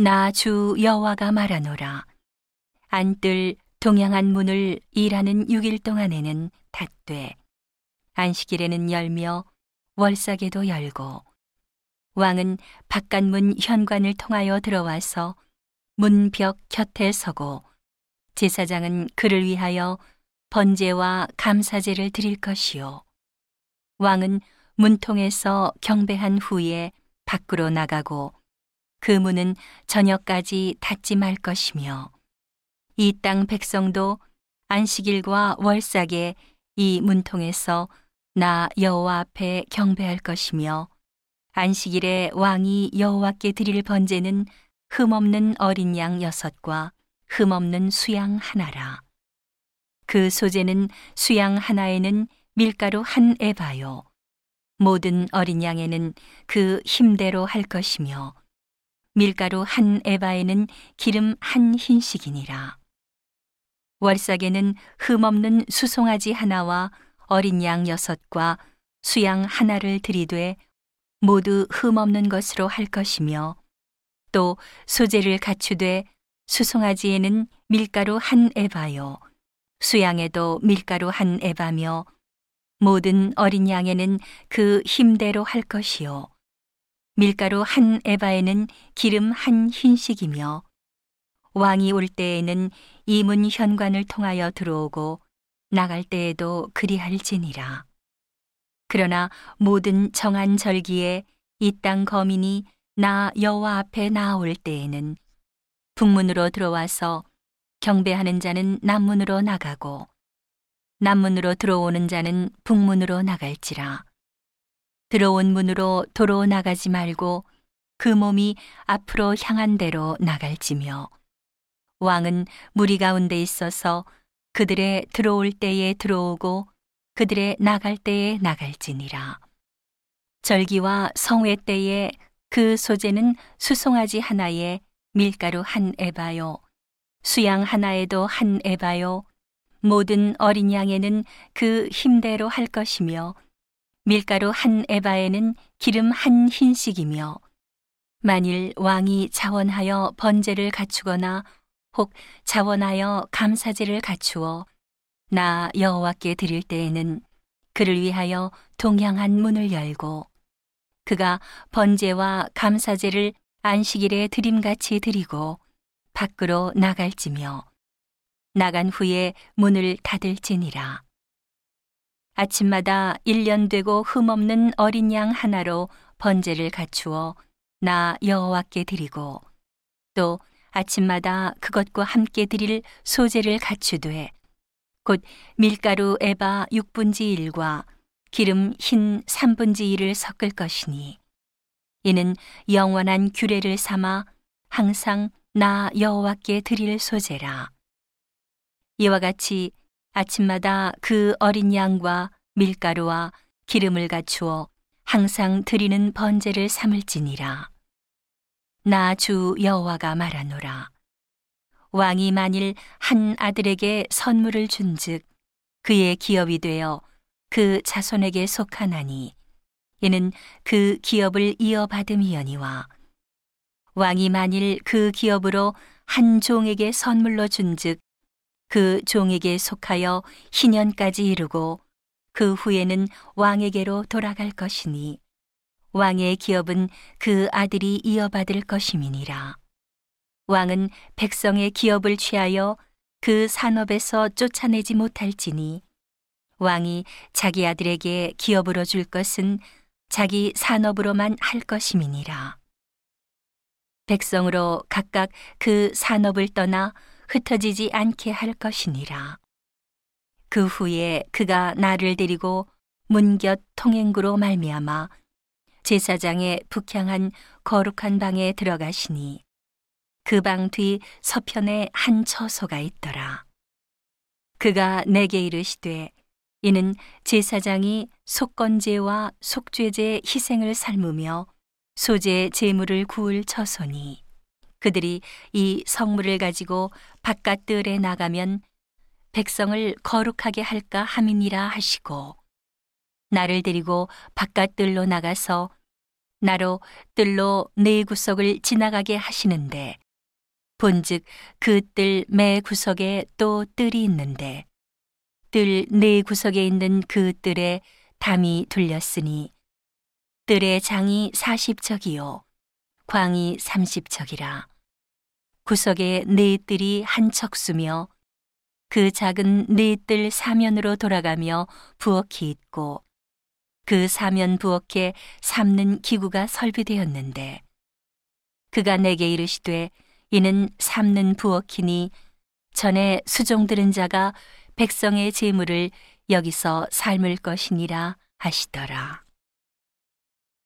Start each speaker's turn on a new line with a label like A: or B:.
A: 나 주 여호와가 말하노라. 안뜰 동양한 문을 일하는 6일 동안에는 닫되 안식일에는 열며 월삭에도 열고 왕은 바깥 문 현관을 통하여 들어와서 문 벽 곁에 서고 제사장은 그를 위하여 번제와 감사제를 드릴 것이요 왕은 문통에서 경배한 후에 밖으로 나가고 그 문은 저녁까지 닫지 말 것이며 이 땅 백성도 안식일과 월삭에 이 문통에서 나 여호와 앞에 경배할 것이며 안식일에 왕이 여호와께 드릴 번제는 흠없는 어린 양 여섯과 흠없는 수양 하나라. 그 소재는 수양 하나에는 밀가루 한 에바요. 모든 어린 양에는 그 힘대로 할 것이며 밀가루 한 에바에는 기름 한 흰식이니라. 월삭에는 흠없는 수송아지 하나와 어린 양 여섯과 수양 하나를 들이되 모두 흠없는 것으로 할 것이며 또 소재를 갖추되 수송아지에는 밀가루 한 에바요 수양에도 밀가루 한 에바며 모든 어린 양에는 그 힘대로 할 것이요 밀가루 한 에바에는 기름 한 흰식이며 왕이 올 때에는 이문 현관을 통하여 들어오고 나갈 때에도 그리할지니라. 그러나 모든 정한 절기에 이 땅 거민이 나 여호와 앞에 나올 때에는 북문으로 들어와서 경배하는 자는 남문으로 나가고 남문으로 들어오는 자는 북문으로 나갈지라. 들어온 문으로 도로 나가지 말고 그 몸이 앞으로 향한 대로 나갈지며 왕은 무리 가운데 있어서 그들의 들어올 때에 들어오고 그들의 나갈 때에 나갈지니라. 절기와 성회 때에 그 소재는 수송아지 하나에 밀가루 한 에바요, 수양 하나에도 한 에바요, 모든 어린 양에는 그 힘대로 할 것이며 밀가루 한 에바에는 기름 한 흰식이며 만일 왕이 자원하여 번제를 갖추거나 혹 자원하여 감사제를 갖추어 나 여호와께 드릴 때에는 그를 위하여 동양한 문을 열고 그가 번제와 감사제를 안식일에 드림같이 드리고 밖으로 나갈지며 나간 후에 문을 닫을지니라. 아침마다 일년 되고 흠없는 어린 양 하나로 번제를 갖추어 나 여호와께 드리고 또 아침마다 그것과 함께 드릴 소제를 갖추되 곧 밀가루 에바 6분지 1과 기름 흰 3분지 1을 섞을 것이니 이는 영원한 규례를 삼아 항상 나 여호와께 드릴 소제라. 이와 같이 아침마다 그 어린 양과 밀가루와 기름을 갖추어 항상 드리는 번제를 삼을지니라. 나 주 여호와가 말하노라. 왕이 만일 한 아들에게 선물을 준즉 그의 기업이 되어 그 자손에게 속하나니 이는 그 기업을 이어받음이여니와 왕이 만일 그 기업으로 한 종에게 선물로 준즉 그 종에게 속하여 희년까지 이르고 그 후에는 왕에게로 돌아갈 것이니 왕의 기업은 그 아들이 이어받을 것임이니라. 왕은 백성의 기업을 취하여 그 산업에서 쫓아내지 못할지니 왕이 자기 아들에게 기업으로 줄 것은 자기 산업으로만 할 것임이니라. 백성으로 각각 그 산업을 떠나 흩어지지 않게 할 것이니라. 그 후에 그가 나를 데리고 문곁 통행구로 말미암아 제사장의 북향한 거룩한 방에 들어가시니 그 방 뒤 서편에 한 처소가 있더라. 그가 내게 이르시되 이는 제사장이 속건제와 속죄제 희생을 삶으며 소재 제물을 구울 처소니 그들이 이 성물을 가지고 바깥 들에 나가면 백성을 거룩하게 할까 함이니라 하시고 나를 데리고 바깥 들로 나가서 나로 뜰로 네 구석을 지나가게 하시는데 본즉 그 뜰 매 구석에 또 뜰이 있는데 뜰 네 구석에 있는 그 뜰에 담이 둘렸으니 뜰의 장이 40척이요 광이 30척이라 구석에 네 뜰이 한 척수며 그 작은 네 뜰 사면으로 돌아가며 부엌이 있고 그 사면 부엌에 삶는 기구가 설비되었는데 그가 내게 이르시되 이는 삶는 부엌이니 전에 수종 들은 자가 백성의 재물을 여기서 삶을 것이니라 하시더라.